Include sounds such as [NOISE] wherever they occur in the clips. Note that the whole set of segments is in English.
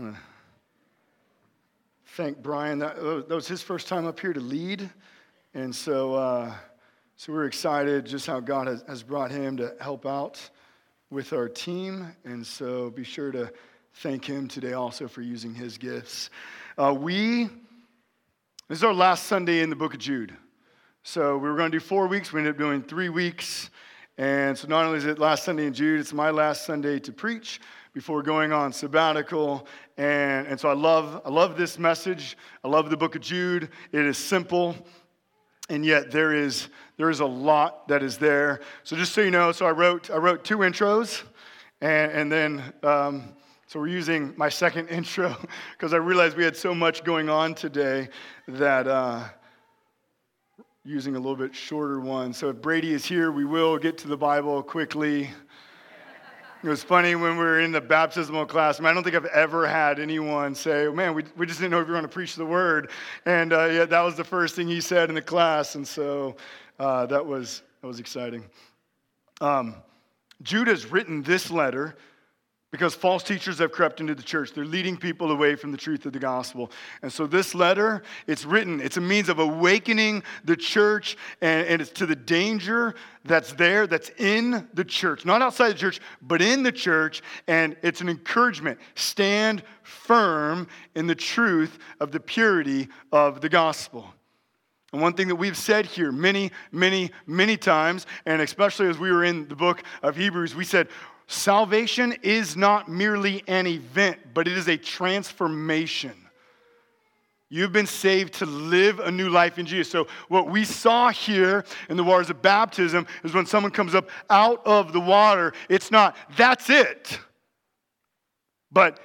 I want to thank Brian. That, that was his first time up here to lead. And so, uh, so we're excited just how God has, has brought him to help out with our team. And so be sure to thank him today also for using his gifts. Uh, we, this is our last Sunday in the book of Jude. So we were going to do four weeks. We ended up doing three weeks. And so not only is it last Sunday in Jude, it's my last Sunday to preach before going on sabbatical. And, and so I love, I love this message. I love the book of Jude. It is simple, and yet there is, there is a lot that is there. So just so you know, so I wrote, I wrote two intros, and, and then um, so we're using my second [LAUGHS] intro because I realized we had so much going on today that uh, using a little bit shorter one. So if Brady is here, we will get to the Bible quickly. It was funny when we were in the baptismal class. I, mean, I don't think I've ever had anyone say, oh, man, we, we just didn't know if you were going to preach the word. And uh, yeah, that was the first thing he said in the class. And so uh, that, was, that was exciting. Um, Jude has written this letter because false teachers have crept into the church. They're leading people away from the truth of the gospel. And so this letter it's written it's a means of awakening the church and, and, it's to the danger that's there that's in the church. Not outside the church but in the church. And it's an encouragement. Stand firm in the truth of the purity of the gospel. And one thing that we've said here many, many, many times, and especially as we were in the book of Hebrews, we said Salvation is not merely an event, but it is a transformation. You've been saved to live a new life in Jesus. So, what we saw here in the waters of baptism is when someone comes up out of the water, it's not, that's it. But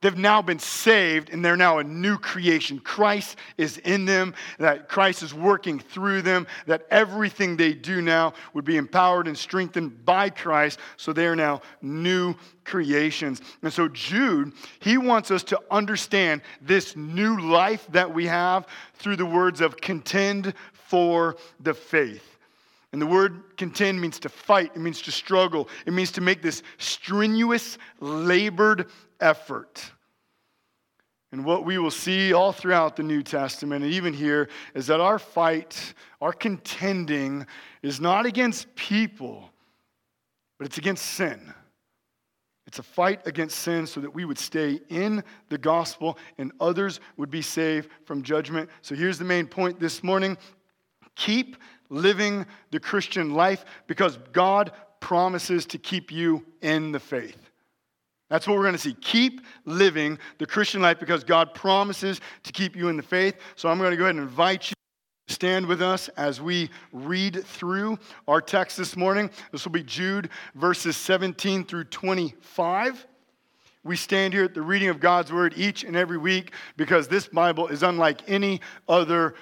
They've now been saved and they're now a new creation. Christ is in them, that Christ is working through them, that everything they do now would be empowered and strengthened by Christ. So they are now new creations. And so Jude, he wants us to understand this new life that we have through the words of contend for the faith. And the word contend means to fight, it means to struggle, it means to make this strenuous, labored effort. And what we will see all throughout the New Testament, and even here, is that our fight, our contending, is not against people, but it's against sin. It's a fight against sin so that we would stay in the gospel and others would be saved from judgment. So here's the main point this morning keep living the Christian life because God promises to keep you in the faith. That's what we're going to see. Keep living the Christian life because God promises to keep you in the faith. So I'm going to go ahead and invite you to stand with us as we read through our text this morning. This will be Jude verses 17 through 25. We stand here at the reading of God's word each and every week because this Bible is unlike any other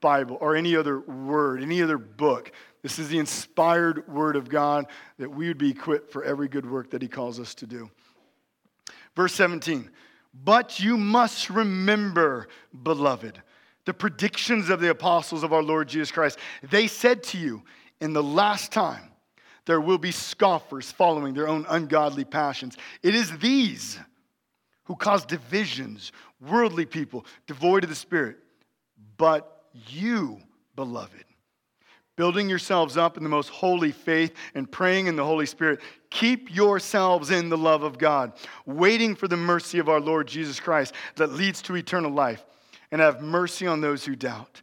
Bible or any other word, any other book. This is the inspired word of God that we would be equipped for every good work that He calls us to do. Verse 17, but you must remember, beloved, the predictions of the apostles of our Lord Jesus Christ. They said to you, in the last time, there will be scoffers following their own ungodly passions. It is these who cause divisions, worldly people, devoid of the Spirit. But you, beloved, building yourselves up in the most holy faith and praying in the Holy Spirit, keep yourselves in the love of God, waiting for the mercy of our Lord Jesus Christ that leads to eternal life, and have mercy on those who doubt.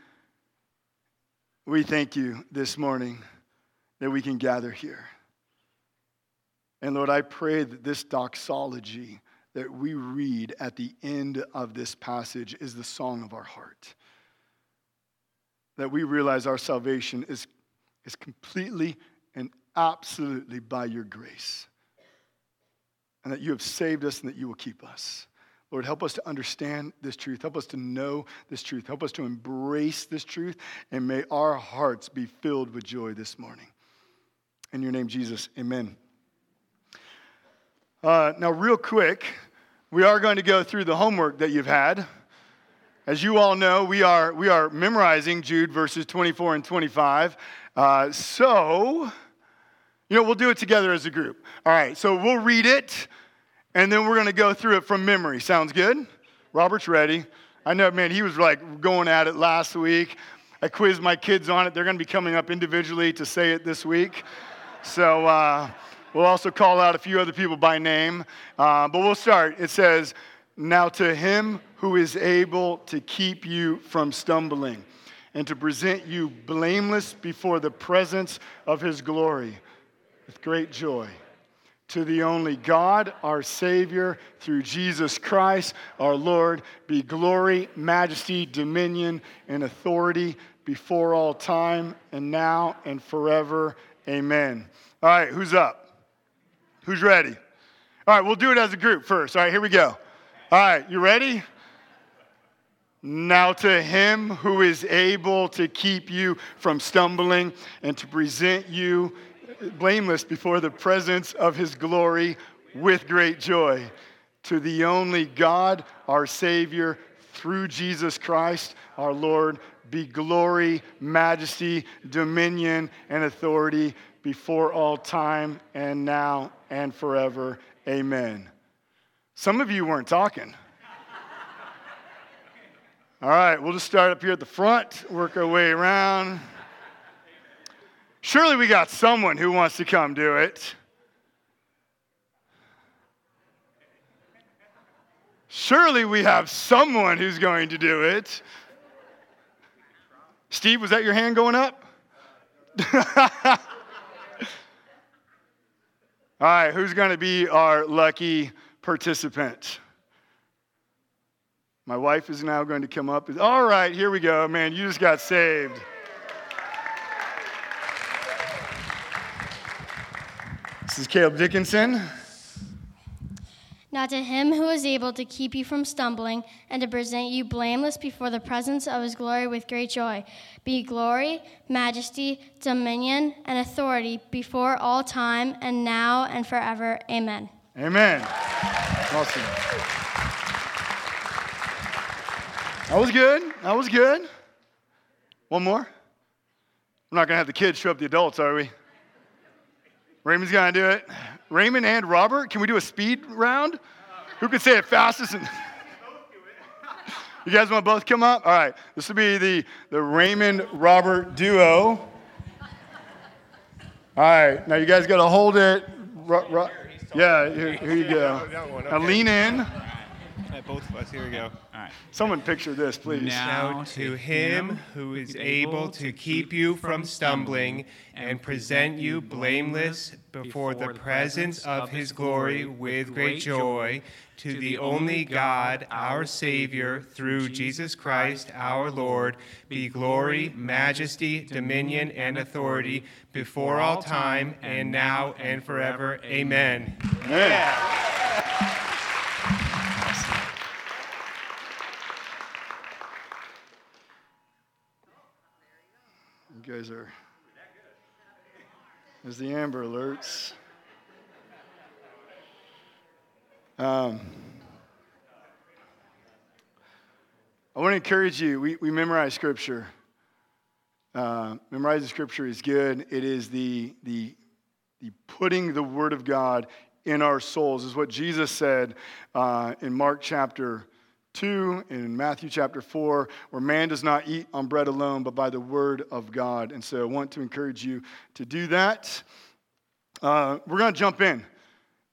we thank you this morning that we can gather here. And Lord, I pray that this doxology that we read at the end of this passage is the song of our heart. That we realize our salvation is, is completely and absolutely by your grace. And that you have saved us and that you will keep us. Lord, help us to understand this truth. Help us to know this truth. Help us to embrace this truth. And may our hearts be filled with joy this morning. In your name, Jesus, amen. Uh, now, real quick, we are going to go through the homework that you've had. As you all know, we are, we are memorizing Jude verses 24 and 25. Uh, so, you know, we'll do it together as a group. All right, so we'll read it, and then we're going to go through it from memory. Sounds good? Robert's ready. I know, man, he was like going at it last week. I quizzed my kids on it. They're going to be coming up individually to say it this week. So uh, we'll also call out a few other people by name. Uh, but we'll start. It says, Now to him who is able to keep you from stumbling and to present you blameless before the presence of his glory with great joy. To the only God, our Savior, through Jesus Christ, our Lord, be glory, majesty, dominion, and authority before all time and now and forever. Amen. All right, who's up? Who's ready? All right, we'll do it as a group first. All right, here we go. All right, you ready? Now, to him who is able to keep you from stumbling and to present you blameless before the presence of his glory with great joy, to the only God, our Savior, through Jesus Christ, our Lord, be glory, majesty, dominion, and authority before all time and now and forever. Amen. Some of you weren't talking. All right, we'll just start up here at the front, work our way around. Surely we got someone who wants to come do it. Surely we have someone who's going to do it. Steve, was that your hand going up? [LAUGHS] All right, who's going to be our lucky participant? My wife is now going to come up. All right, here we go. Man, you just got saved. Is Caleb Dickinson. Now, to him who is able to keep you from stumbling and to present you blameless before the presence of his glory with great joy, be glory, majesty, dominion, and authority before all time and now and forever. Amen. Amen. Awesome. That was good. That was good. One more. We're not going to have the kids show up the adults, are we? Raymond's to do it. Raymond and Robert, can we do a speed round? Who can say it fastest? And [LAUGHS] you guys want to both come up? All right. This will be the, the Raymond Robert duo. All right. Now you guys got to hold it. Ro- ro- yeah, here, here you go. Now lean in. Both of us. Here we go. Someone picture this, please. Now to him who is able to keep you from stumbling and present you blameless before the presence of his glory with great joy, to the only God, our Savior, through Jesus Christ our Lord, be glory, majesty, dominion, and authority before all time and now and forever. Amen. Amen. There's the Amber Alerts. Um, I want to encourage you. We, we memorize Scripture. Uh, memorizing Scripture is good. It is the, the, the putting the Word of God in our souls, is what Jesus said uh, in Mark chapter 2 in Matthew chapter 4, where man does not eat on bread alone, but by the word of God. And so I want to encourage you to do that. Uh, we're going to jump in.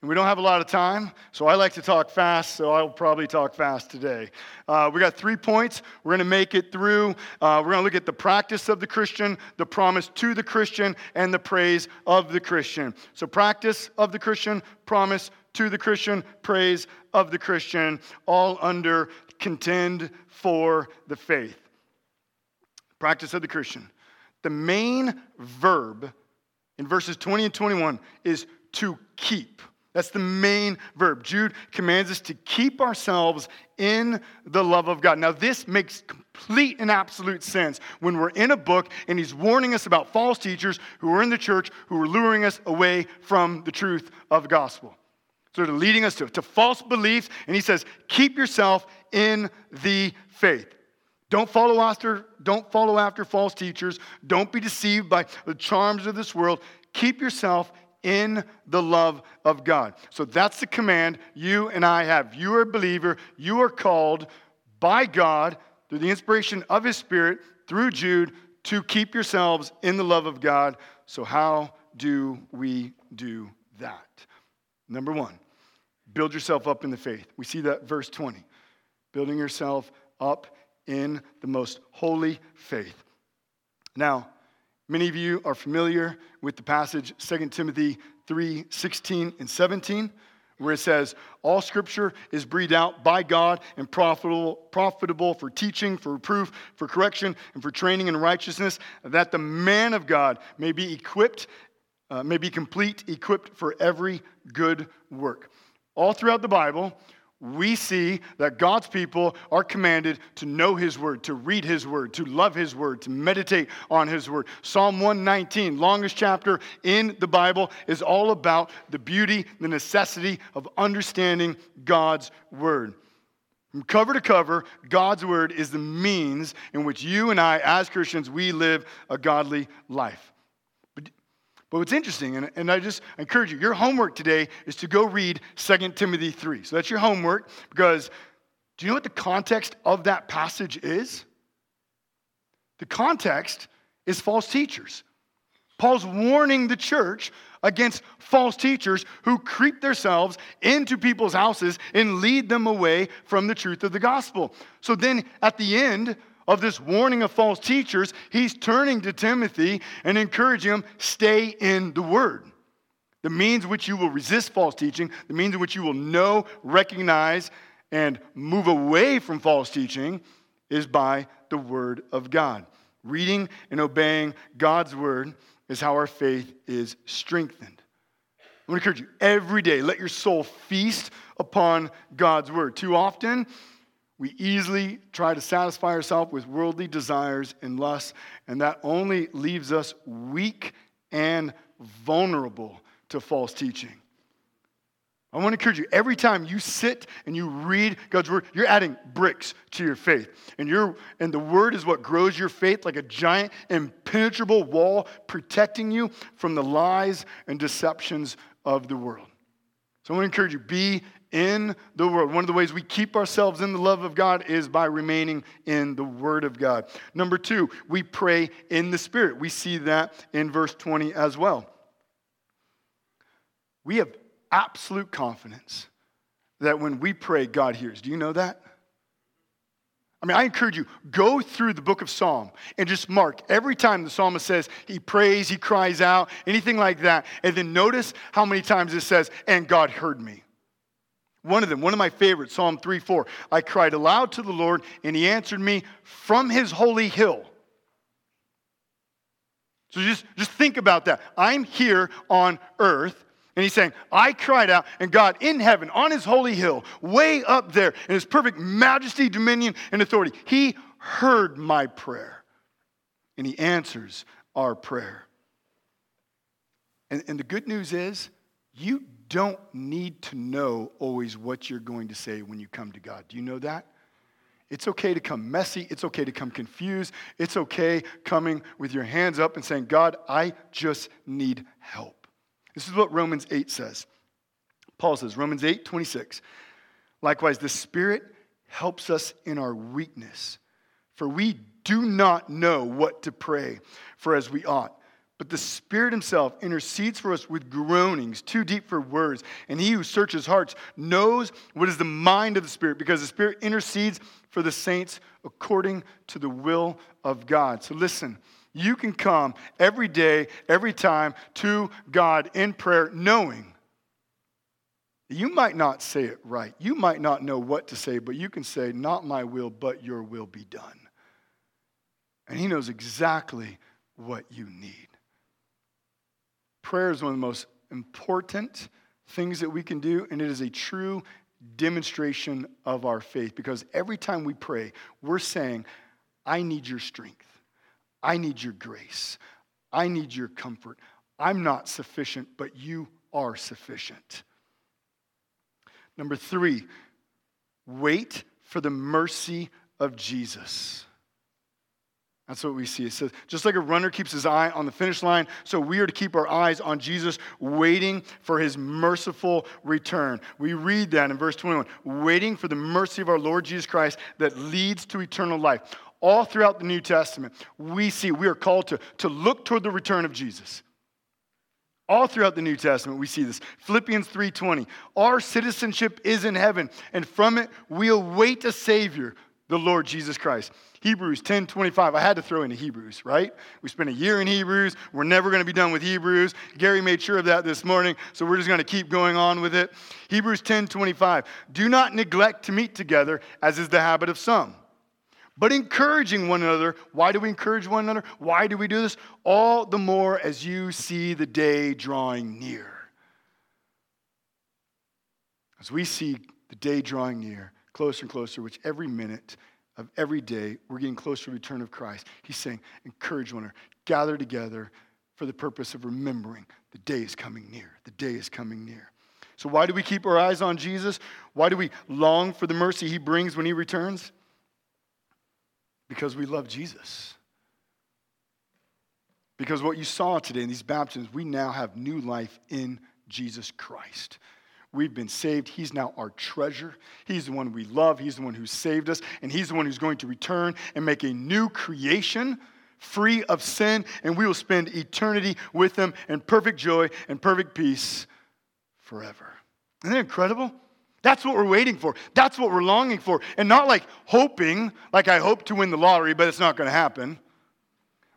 And we don't have a lot of time, so I like to talk fast, so I'll probably talk fast today. Uh, we got three points. We're going to make it through. Uh, we're going to look at the practice of the Christian, the promise to the Christian, and the praise of the Christian. So, practice of the Christian, promise to the Christian, praise of the Christian, all under contend for the faith. Practice of the Christian. The main verb in verses 20 and 21 is to keep. That's the main verb. Jude commands us to keep ourselves in the love of God. Now, this makes complete and absolute sense when we're in a book and he's warning us about false teachers who are in the church who are luring us away from the truth of the gospel. So they're leading us to, to false beliefs, and he says, keep yourself in the faith. Don't follow after, don't follow after false teachers. Don't be deceived by the charms of this world. Keep yourself in the love of God. So that's the command you and I have. You are a believer, you are called by God through the inspiration of His Spirit through Jude to keep yourselves in the love of God. So, how do we do that? Number one, build yourself up in the faith. We see that verse 20. Building yourself up in the most holy faith. Now, Many of you are familiar with the passage 2 Timothy 3 16 and 17, where it says, All scripture is breathed out by God and profitable, profitable for teaching, for reproof, for correction, and for training in righteousness, that the man of God may be equipped, uh, may be complete, equipped for every good work. All throughout the Bible, we see that God's people are commanded to know His Word, to read His Word, to love His Word, to meditate on His Word. Psalm 119, longest chapter in the Bible, is all about the beauty, the necessity of understanding God's Word. From cover to cover, God's Word is the means in which you and I, as Christians, we live a godly life. But what's interesting, and, and I just encourage you, your homework today is to go read 2 Timothy 3. So that's your homework because do you know what the context of that passage is? The context is false teachers. Paul's warning the church against false teachers who creep themselves into people's houses and lead them away from the truth of the gospel. So then at the end of this warning of false teachers, he's turning to Timothy and encouraging him stay in the word. The means which you will resist false teaching, the means in which you will know, recognize, and move away from false teaching is by the word of God. Reading and obeying God's word is how our faith is strengthened. I want to encourage you every day, let your soul feast upon God's word. Too often, we easily try to satisfy ourselves with worldly desires and lusts, and that only leaves us weak and vulnerable to false teaching. I want to encourage you every time you sit and you read God's word, you're adding bricks to your faith. And, you and the word is what grows your faith like a giant, impenetrable wall protecting you from the lies and deceptions of the world. So I want to encourage you be in the world. One of the ways we keep ourselves in the love of God is by remaining in the Word of God. Number two, we pray in the Spirit. We see that in verse 20 as well. We have absolute confidence that when we pray, God hears. Do you know that? I mean, I encourage you, go through the book of Psalm and just mark every time the psalmist says he prays, he cries out, anything like that. And then notice how many times it says, and God heard me. One of them, one of my favorites, Psalm 3 4. I cried aloud to the Lord, and he answered me from his holy hill. So just, just think about that. I'm here on earth, and he's saying, I cried out, and God in heaven, on his holy hill, way up there, in his perfect majesty, dominion, and authority, he heard my prayer, and he answers our prayer. And, and the good news is, you don't need to know always what you're going to say when you come to God. Do you know that? It's okay to come messy. It's okay to come confused. It's okay coming with your hands up and saying, God, I just need help. This is what Romans 8 says. Paul says, Romans 8, 26. Likewise, the Spirit helps us in our weakness, for we do not know what to pray for as we ought. But the Spirit Himself intercedes for us with groanings too deep for words. And He who searches hearts knows what is the mind of the Spirit, because the Spirit intercedes for the saints according to the will of God. So listen, you can come every day, every time to God in prayer, knowing you might not say it right. You might not know what to say, but you can say, Not my will, but your will be done. And He knows exactly what you need. Prayer is one of the most important things that we can do, and it is a true demonstration of our faith because every time we pray, we're saying, I need your strength. I need your grace. I need your comfort. I'm not sufficient, but you are sufficient. Number three, wait for the mercy of Jesus. That's what we see. It says, just like a runner keeps his eye on the finish line, so we are to keep our eyes on Jesus, waiting for his merciful return. We read that in verse 21 waiting for the mercy of our Lord Jesus Christ that leads to eternal life. All throughout the New Testament, we see we are called to, to look toward the return of Jesus. All throughout the New Testament, we see this. Philippians 3:20. Our citizenship is in heaven, and from it we await a Savior, the Lord Jesus Christ. Hebrews 10 25. I had to throw in Hebrews, right? We spent a year in Hebrews. We're never going to be done with Hebrews. Gary made sure of that this morning, so we're just going to keep going on with it. Hebrews 10 25. Do not neglect to meet together, as is the habit of some, but encouraging one another. Why do we encourage one another? Why do we do this? All the more as you see the day drawing near. As we see the day drawing near, closer and closer, which every minute of every day, we're getting closer to the return of Christ. He's saying, encourage one another, gather together for the purpose of remembering the day is coming near. The day is coming near. So, why do we keep our eyes on Jesus? Why do we long for the mercy he brings when he returns? Because we love Jesus. Because what you saw today in these baptisms, we now have new life in Jesus Christ. We've been saved. He's now our treasure. He's the one we love. He's the one who saved us. And He's the one who's going to return and make a new creation free of sin. And we will spend eternity with Him in perfect joy and perfect peace forever. Isn't that incredible? That's what we're waiting for. That's what we're longing for. And not like hoping, like I hope to win the lottery, but it's not going to happen.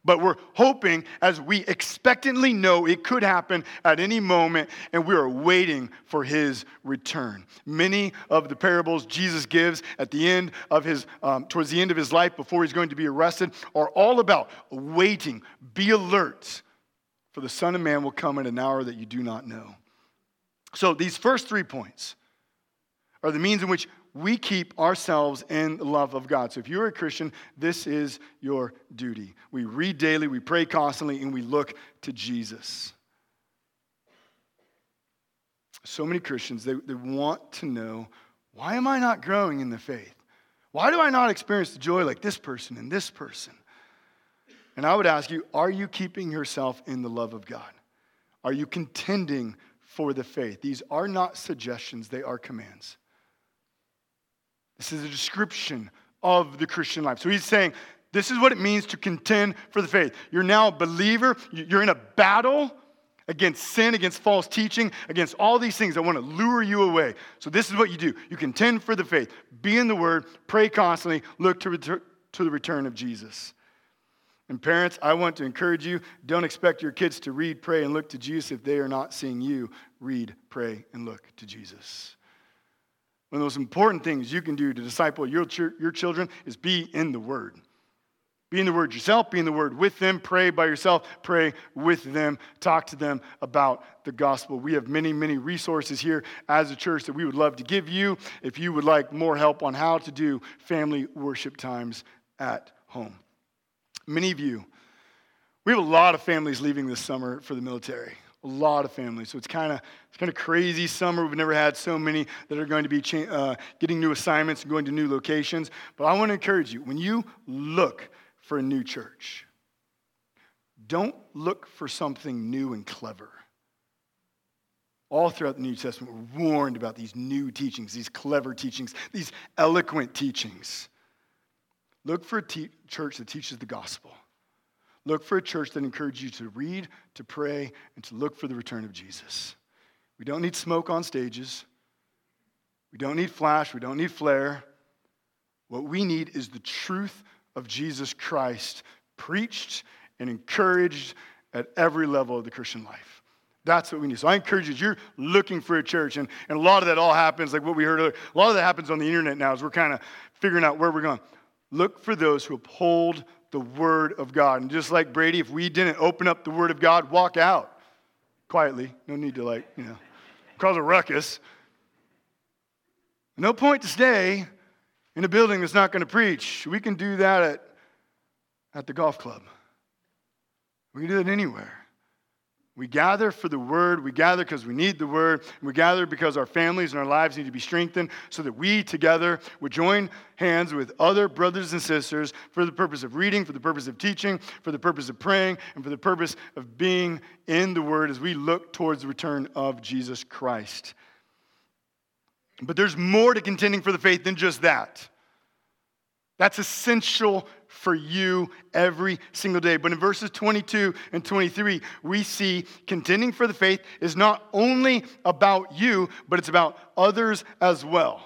But we're hoping as we expectantly know it could happen at any moment, and we are waiting for his return. Many of the parables Jesus gives at the end of his, um, towards the end of his life before he's going to be arrested, are all about waiting. Be alert, for the Son of Man will come at an hour that you do not know. So these first three points are the means in which we keep ourselves in the love of God. So if you're a Christian, this is your duty. We read daily, we pray constantly, and we look to Jesus. So many Christians, they, they want to know why am I not growing in the faith? Why do I not experience the joy like this person and this person? And I would ask you, are you keeping yourself in the love of God? Are you contending for the faith? These are not suggestions, they are commands. This is a description of the Christian life. So he's saying, this is what it means to contend for the faith. You're now a believer, you're in a battle against sin, against false teaching, against all these things that want to lure you away. So this is what you do. You contend for the faith. Be in the word, pray constantly, look to, retur- to the return of Jesus. And parents, I want to encourage you don't expect your kids to read, pray, and look to Jesus if they are not seeing you read, pray, and look to Jesus. One of the most important things you can do to disciple your, your children is be in the Word. Be in the Word yourself, be in the Word with them, pray by yourself, pray with them, talk to them about the gospel. We have many, many resources here as a church that we would love to give you if you would like more help on how to do family worship times at home. Many of you, we have a lot of families leaving this summer for the military a lot of families. So it's kind of it's kind of crazy summer. We've never had so many that are going to be cha- uh, getting new assignments and going to new locations. But I want to encourage you when you look for a new church, don't look for something new and clever. All throughout the New Testament, we're warned about these new teachings, these clever teachings, these eloquent teachings. Look for a te- church that teaches the gospel Look for a church that encourages you to read, to pray, and to look for the return of Jesus. We don't need smoke on stages. We don't need flash. We don't need flare. What we need is the truth of Jesus Christ preached and encouraged at every level of the Christian life. That's what we need. So I encourage you, you're looking for a church, and, and a lot of that all happens, like what we heard earlier, a lot of that happens on the internet now as we're kind of figuring out where we're going. Look for those who uphold the Word of God. And just like Brady, if we didn't open up the Word of God, walk out quietly. No need to, like, you know, cause a ruckus. No point to stay in a building that's not going to preach. We can do that at, at the golf club. We can do it anywhere. We gather for the word. We gather because we need the word. We gather because our families and our lives need to be strengthened so that we together would join hands with other brothers and sisters for the purpose of reading, for the purpose of teaching, for the purpose of praying, and for the purpose of being in the word as we look towards the return of Jesus Christ. But there's more to contending for the faith than just that. That's essential for you every single day. But in verses 22 and 23, we see contending for the faith is not only about you, but it's about others as well.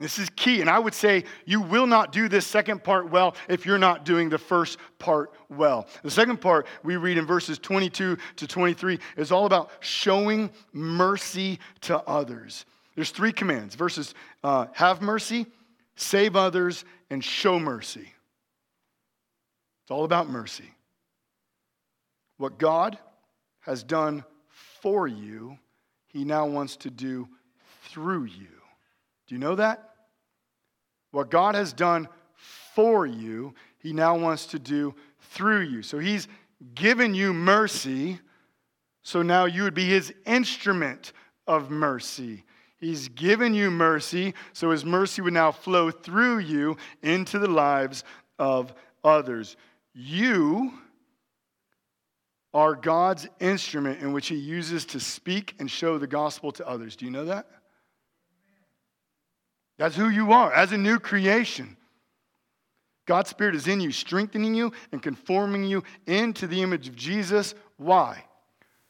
This is key. And I would say you will not do this second part well if you're not doing the first part well. The second part we read in verses 22 to 23 is all about showing mercy to others. There's three commands verses uh, have mercy, save others, and show mercy. It's all about mercy. What God has done for you, He now wants to do through you. Do you know that? What God has done for you, He now wants to do through you. So He's given you mercy, so now you would be His instrument of mercy. He's given you mercy, so his mercy would now flow through you into the lives of others. You are God's instrument in which he uses to speak and show the gospel to others. Do you know that? That's who you are as a new creation. God's Spirit is in you, strengthening you and conforming you into the image of Jesus. Why?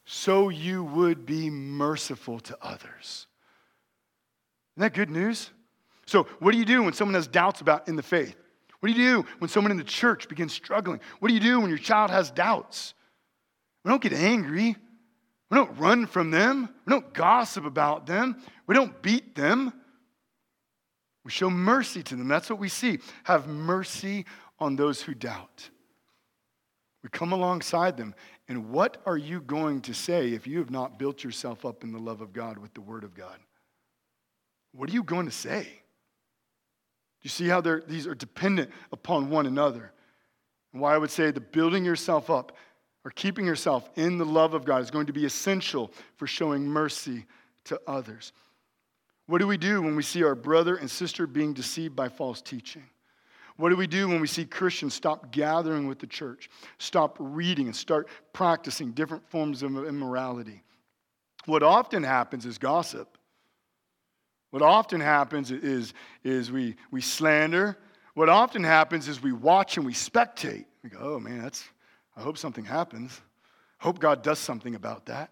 So you would be merciful to others. Isn't that good news? So, what do you do when someone has doubts about in the faith? What do you do when someone in the church begins struggling? What do you do when your child has doubts? We don't get angry. We don't run from them. We don't gossip about them. We don't beat them. We show mercy to them. That's what we see. Have mercy on those who doubt. We come alongside them. And what are you going to say if you have not built yourself up in the love of God with the Word of God? What are you going to say? You see how these are dependent upon one another? And why I would say the building yourself up or keeping yourself in the love of God is going to be essential for showing mercy to others. What do we do when we see our brother and sister being deceived by false teaching? What do we do when we see Christians stop gathering with the church, stop reading, and start practicing different forms of immorality? What often happens is gossip. What often happens is, is we, we slander. What often happens is we watch and we spectate. We go, oh man, that's, I hope something happens. Hope God does something about that.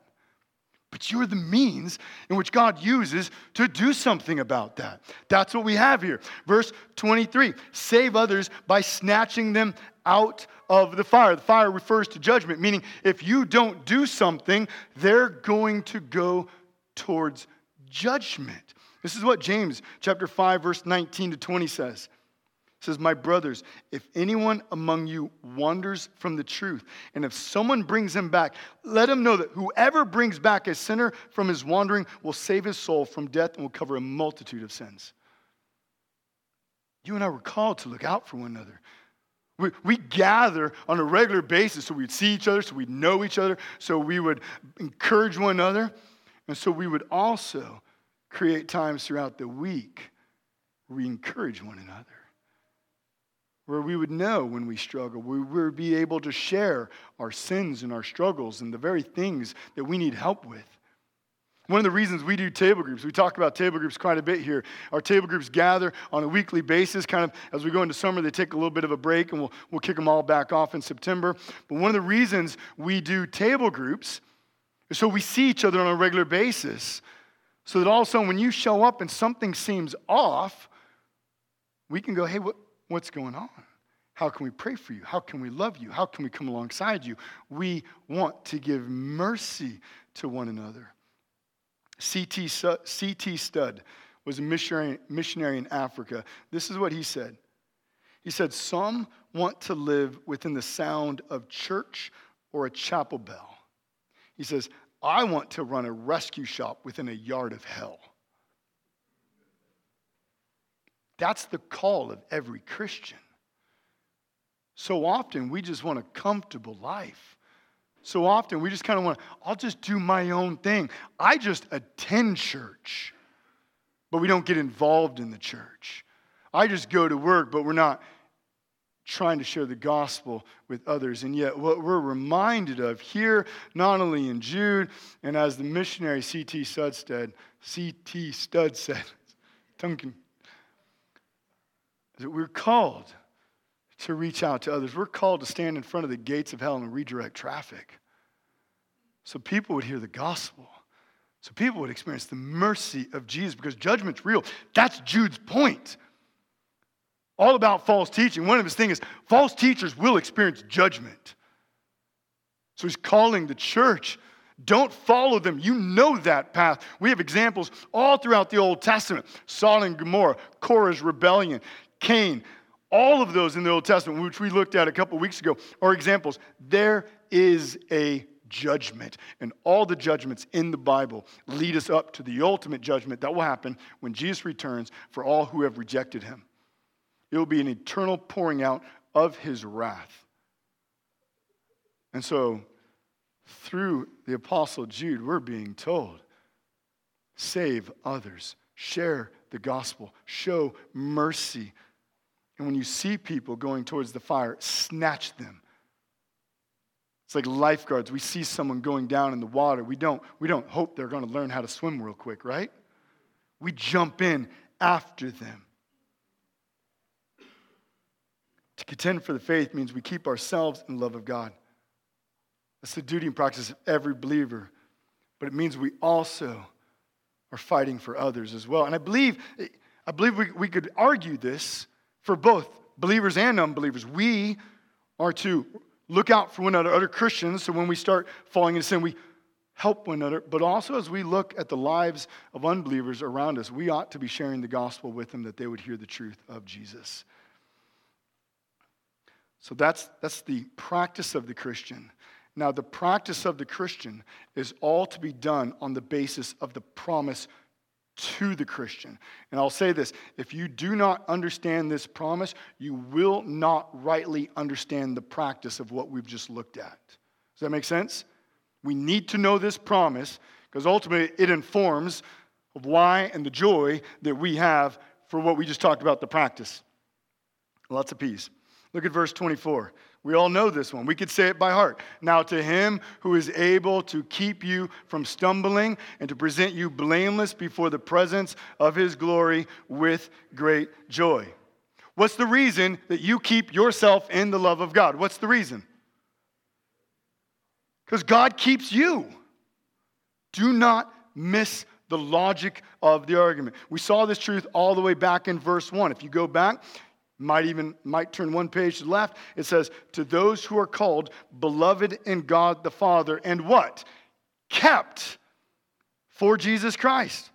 But you're the means in which God uses to do something about that. That's what we have here. Verse 23 save others by snatching them out of the fire. The fire refers to judgment, meaning if you don't do something, they're going to go towards judgment. This is what James chapter 5 verse 19 to 20 says. It says, "My brothers, if anyone among you wanders from the truth, and if someone brings him back, let him know that whoever brings back a sinner from his wandering will save his soul from death and will cover a multitude of sins." You and I were called to look out for one another. We, we gather on a regular basis so we'd see each other, so we'd know each other, so we would encourage one another, and so we would also create times throughout the week where we encourage one another, where we would know when we struggle, we would be able to share our sins and our struggles and the very things that we need help with. One of the reasons we do table groups, we talk about table groups quite a bit here. Our table groups gather on a weekly basis, kind of as we go into summer, they take a little bit of a break and we'll, we'll kick them all back off in September. But one of the reasons we do table groups is so we see each other on a regular basis so that all of a sudden, when you show up and something seems off, we can go, hey, what, what's going on? How can we pray for you? How can we love you? How can we come alongside you? We want to give mercy to one another. C.T. Studd was a missionary, missionary in Africa. This is what he said. He said, Some want to live within the sound of church or a chapel bell. He says, I want to run a rescue shop within a yard of hell. That's the call of every Christian. So often we just want a comfortable life. So often we just kind of want, I'll just do my own thing. I just attend church, but we don't get involved in the church. I just go to work, but we're not trying to share the gospel with others. And yet, what we're reminded of here, not only in Jude, and as the missionary C.T. Studstead, C.T. Studd said, Duncan, [LAUGHS] is that we're called to reach out to others. We're called to stand in front of the gates of hell and redirect traffic so people would hear the gospel. So people would experience the mercy of Jesus because judgment's real. That's Jude's point all about false teaching. One of his things is false teachers will experience judgment. So he's calling the church. Don't follow them. You know that path. We have examples all throughout the Old Testament Sodom and Gomorrah, Korah's rebellion, Cain. All of those in the Old Testament, which we looked at a couple weeks ago, are examples. There is a judgment. And all the judgments in the Bible lead us up to the ultimate judgment that will happen when Jesus returns for all who have rejected him. It will be an eternal pouring out of his wrath. And so, through the Apostle Jude, we're being told save others, share the gospel, show mercy. And when you see people going towards the fire, snatch them. It's like lifeguards. We see someone going down in the water. We don't, we don't hope they're going to learn how to swim real quick, right? We jump in after them. To contend for the faith means we keep ourselves in the love of God. That's the duty and practice of every believer. But it means we also are fighting for others as well. And I believe, I believe we, we could argue this for both believers and unbelievers. We are to look out for one another, other Christians, so when we start falling into sin, we help one another. But also, as we look at the lives of unbelievers around us, we ought to be sharing the gospel with them that they would hear the truth of Jesus. So that's, that's the practice of the Christian. Now, the practice of the Christian is all to be done on the basis of the promise to the Christian. And I'll say this if you do not understand this promise, you will not rightly understand the practice of what we've just looked at. Does that make sense? We need to know this promise because ultimately it informs of why and the joy that we have for what we just talked about the practice. Lots of peace. Look at verse 24. We all know this one. We could say it by heart. Now, to him who is able to keep you from stumbling and to present you blameless before the presence of his glory with great joy. What's the reason that you keep yourself in the love of God? What's the reason? Because God keeps you. Do not miss the logic of the argument. We saw this truth all the way back in verse 1. If you go back, might even might turn one page to the left. It says to those who are called beloved in god the father and what? Kept for jesus christ.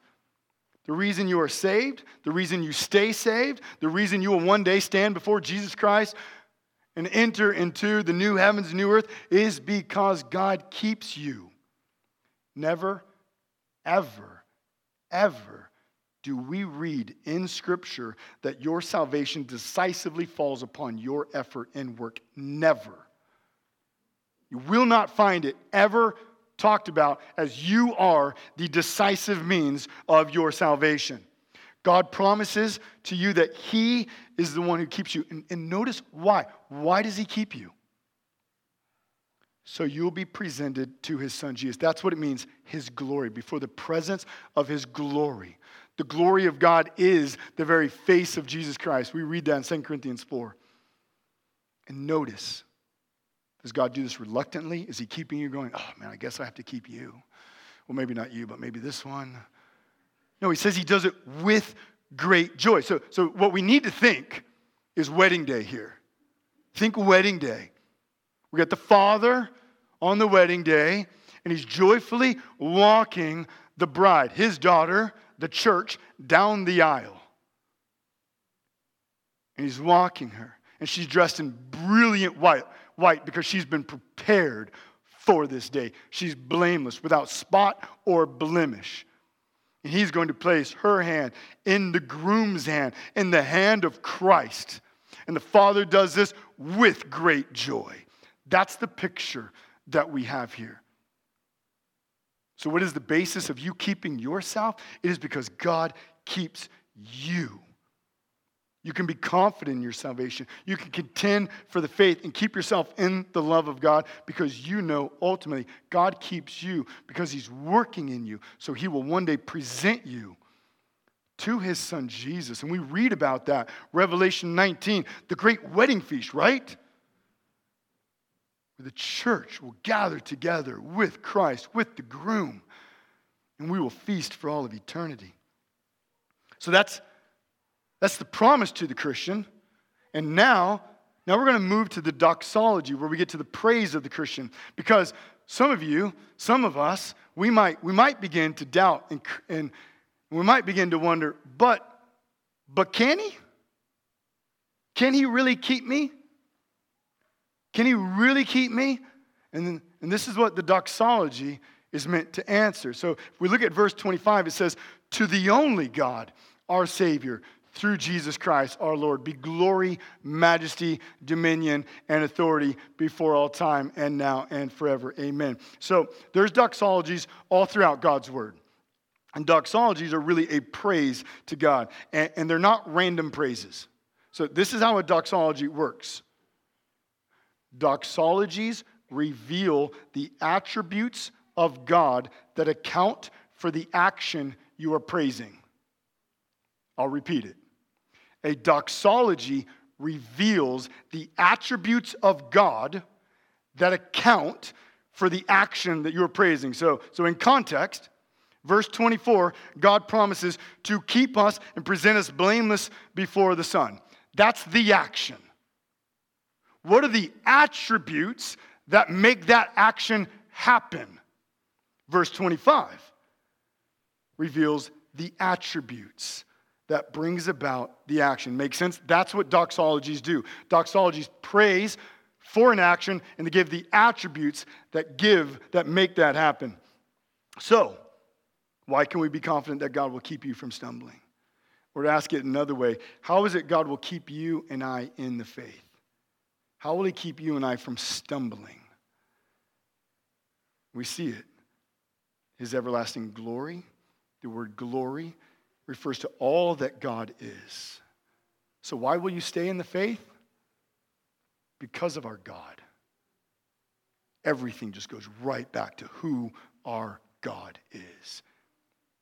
The reason you are saved the reason you stay saved the reason you will one day stand before jesus christ and enter into the new heavens and new earth is because god keeps you. Never ever ever do we read in Scripture that your salvation decisively falls upon your effort and work? Never. You will not find it ever talked about as you are the decisive means of your salvation. God promises to you that He is the one who keeps you. And, and notice why. Why does He keep you? So you'll be presented to His Son Jesus. That's what it means, His glory, before the presence of His glory. The glory of God is the very face of Jesus Christ. We read that in 2 Corinthians 4. And notice, does God do this reluctantly? Is He keeping you going, oh man, I guess I have to keep you? Well, maybe not you, but maybe this one. No, He says He does it with great joy. So, so what we need to think is wedding day here. Think wedding day. We got the Father on the wedding day, and He's joyfully walking the bride, His daughter, the church down the aisle. And he's walking her. And she's dressed in brilliant white, white because she's been prepared for this day. She's blameless, without spot or blemish. And he's going to place her hand in the groom's hand, in the hand of Christ. And the Father does this with great joy. That's the picture that we have here. So, what is the basis of you keeping yourself? It is because God keeps you. You can be confident in your salvation. You can contend for the faith and keep yourself in the love of God because you know ultimately God keeps you because He's working in you. So He will one day present you to His Son Jesus. And we read about that. Revelation 19, the great wedding feast, right? Where the church will gather together with Christ, with the groom, and we will feast for all of eternity. So that's that's the promise to the Christian. And now, now we're going to move to the doxology where we get to the praise of the Christian. Because some of you, some of us, we might, we might begin to doubt and, and we might begin to wonder, but, but can he? Can he really keep me? Can he really keep me? And, then, and this is what the doxology is meant to answer. So if we look at verse 25, it says, To the only God, our Savior, through Jesus Christ our Lord be glory, majesty, dominion, and authority before all time and now and forever. Amen. So there's doxologies all throughout God's word. And doxologies are really a praise to God, and, and they're not random praises. So this is how a doxology works. Doxologies reveal the attributes of God that account for the action you are praising. I'll repeat it. A doxology reveals the attributes of God that account for the action that you're praising. So, so in context, verse 24, God promises to keep us and present us blameless before the Son. That's the action. What are the attributes that make that action happen? Verse 25 reveals the attributes that brings about the action. Make sense? That's what doxologies do. Doxologies praise for an action and they give the attributes that give, that make that happen. So, why can we be confident that God will keep you from stumbling? Or to ask it another way, how is it God will keep you and I in the faith? How will He keep you and I from stumbling? We see it. His everlasting glory, the word glory refers to all that God is. So, why will you stay in the faith? Because of our God. Everything just goes right back to who our God is.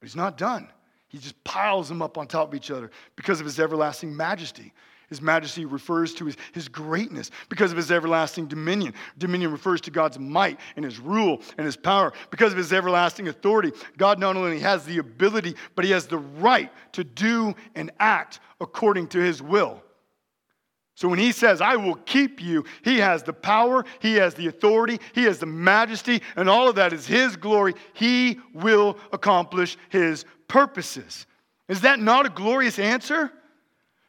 But He's not done. He just piles them up on top of each other because of His everlasting majesty. His majesty refers to his, his greatness because of his everlasting dominion. Dominion refers to God's might and his rule and his power. Because of his everlasting authority, God not only has the ability, but he has the right to do and act according to his will. So when he says, I will keep you, he has the power, he has the authority, he has the majesty, and all of that is his glory. He will accomplish his purposes. Is that not a glorious answer?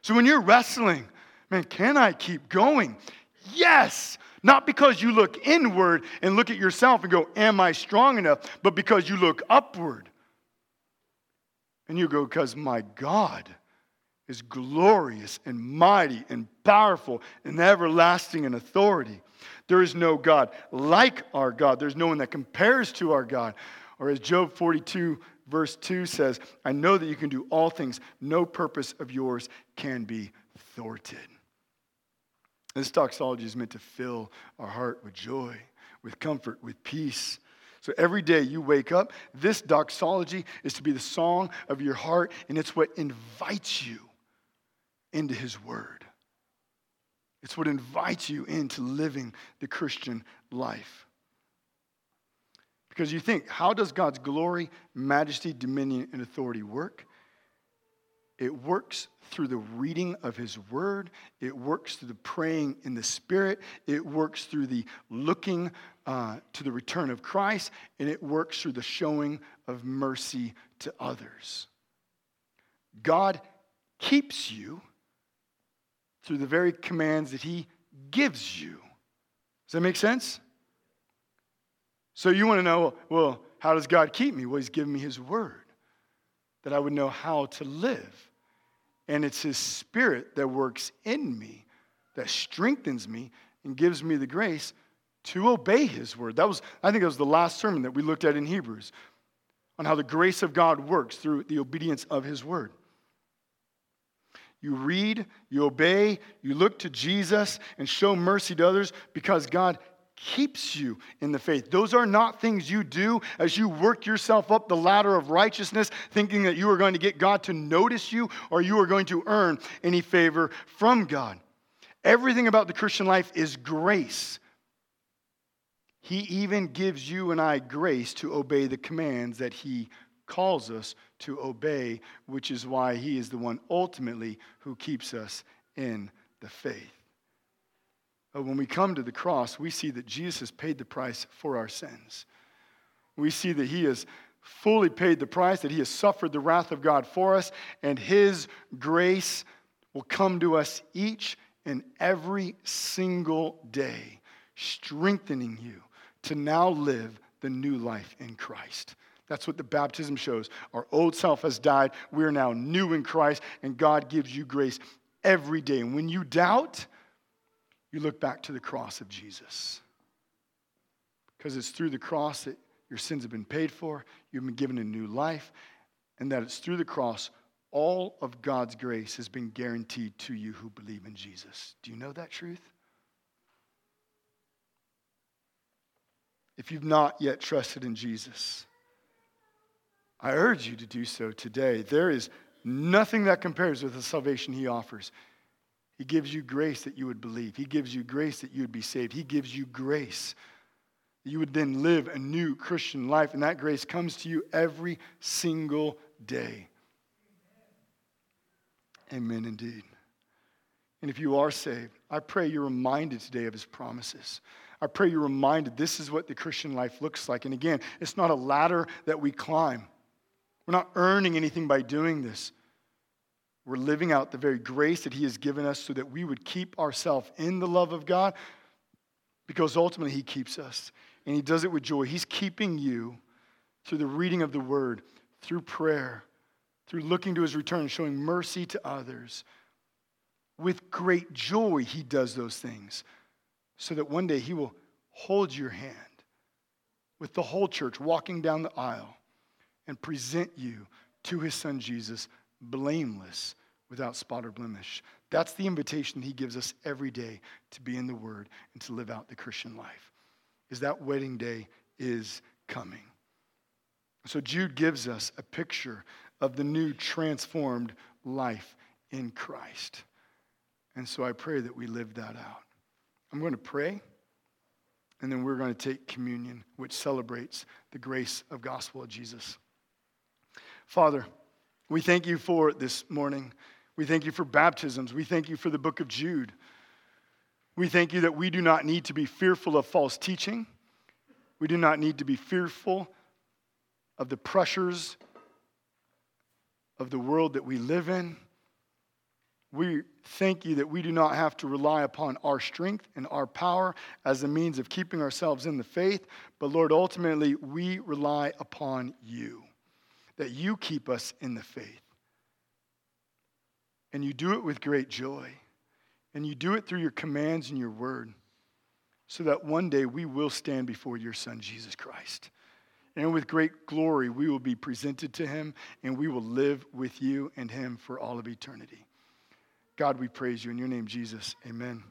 So when you're wrestling, man, can I keep going? Yes. Not because you look inward and look at yourself and go, Am I strong enough? But because you look upward. And you go, Because my God is glorious and mighty and powerful and everlasting in authority. There is no God like our God. There's no one that compares to our God. Or as Job 42 verse 2 says, I know that you can do all things. No purpose of yours can be thwarted. This doxology is meant to fill our heart with joy, with comfort, with peace. So every day you wake up, this doxology is to be the song of your heart, and it's what invites you into His Word. It's what invites you into living the Christian life. Because you think, how does God's glory, majesty, dominion, and authority work? It works through the reading of His Word. It works through the praying in the Spirit. It works through the looking uh, to the return of Christ. And it works through the showing of mercy to others. God keeps you through the very commands that He gives you. Does that make sense? So you want to know, well, how does God keep me? Well, He's given me His word that I would know how to live. And it's His Spirit that works in me, that strengthens me, and gives me the grace to obey His word. That was, I think, that was the last sermon that we looked at in Hebrews on how the grace of God works through the obedience of His word. You read, you obey, you look to Jesus and show mercy to others because God keeps you in the faith. Those are not things you do as you work yourself up the ladder of righteousness, thinking that you are going to get God to notice you or you are going to earn any favor from God. Everything about the Christian life is grace. He even gives you and I grace to obey the commands that He calls us to obey, which is why He is the one ultimately who keeps us in the faith. But when we come to the cross, we see that Jesus has paid the price for our sins. We see that He has fully paid the price, that He has suffered the wrath of God for us, and His grace will come to us each and every single day, strengthening you to now live the new life in Christ. That's what the baptism shows. Our old self has died. We are now new in Christ, and God gives you grace every day. And when you doubt, you look back to the cross of Jesus. Because it's through the cross that your sins have been paid for, you've been given a new life, and that it's through the cross all of God's grace has been guaranteed to you who believe in Jesus. Do you know that truth? If you've not yet trusted in Jesus, I urge you to do so today. There is nothing that compares with the salvation he offers. He gives you grace that you would believe. He gives you grace that you would be saved. He gives you grace that you would then live a new Christian life, and that grace comes to you every single day. Amen, indeed. And if you are saved, I pray you're reminded today of his promises. I pray you're reminded this is what the Christian life looks like. And again, it's not a ladder that we climb. We're not earning anything by doing this. We're living out the very grace that He has given us so that we would keep ourselves in the love of God because ultimately He keeps us. And He does it with joy. He's keeping you through the reading of the Word, through prayer, through looking to His return, showing mercy to others. With great joy, He does those things so that one day He will hold your hand with the whole church walking down the aisle and present you to his son Jesus, blameless, without spot or blemish. That's the invitation he gives us every day to be in the Word and to live out the Christian life. Is that wedding day is coming. So Jude gives us a picture of the new transformed life in Christ. And so I pray that we live that out. I'm going to pray, and then we're going to take communion, which celebrates the grace of gospel of Jesus. Father, we thank you for this morning. We thank you for baptisms. We thank you for the book of Jude. We thank you that we do not need to be fearful of false teaching. We do not need to be fearful of the pressures of the world that we live in. We thank you that we do not have to rely upon our strength and our power as a means of keeping ourselves in the faith, but Lord, ultimately, we rely upon you that you keep us in the faith. And you do it with great joy. And you do it through your commands and your word, so that one day we will stand before your Son, Jesus Christ. And with great glory, we will be presented to him, and we will live with you and him for all of eternity. God, we praise you in your name, Jesus. Amen.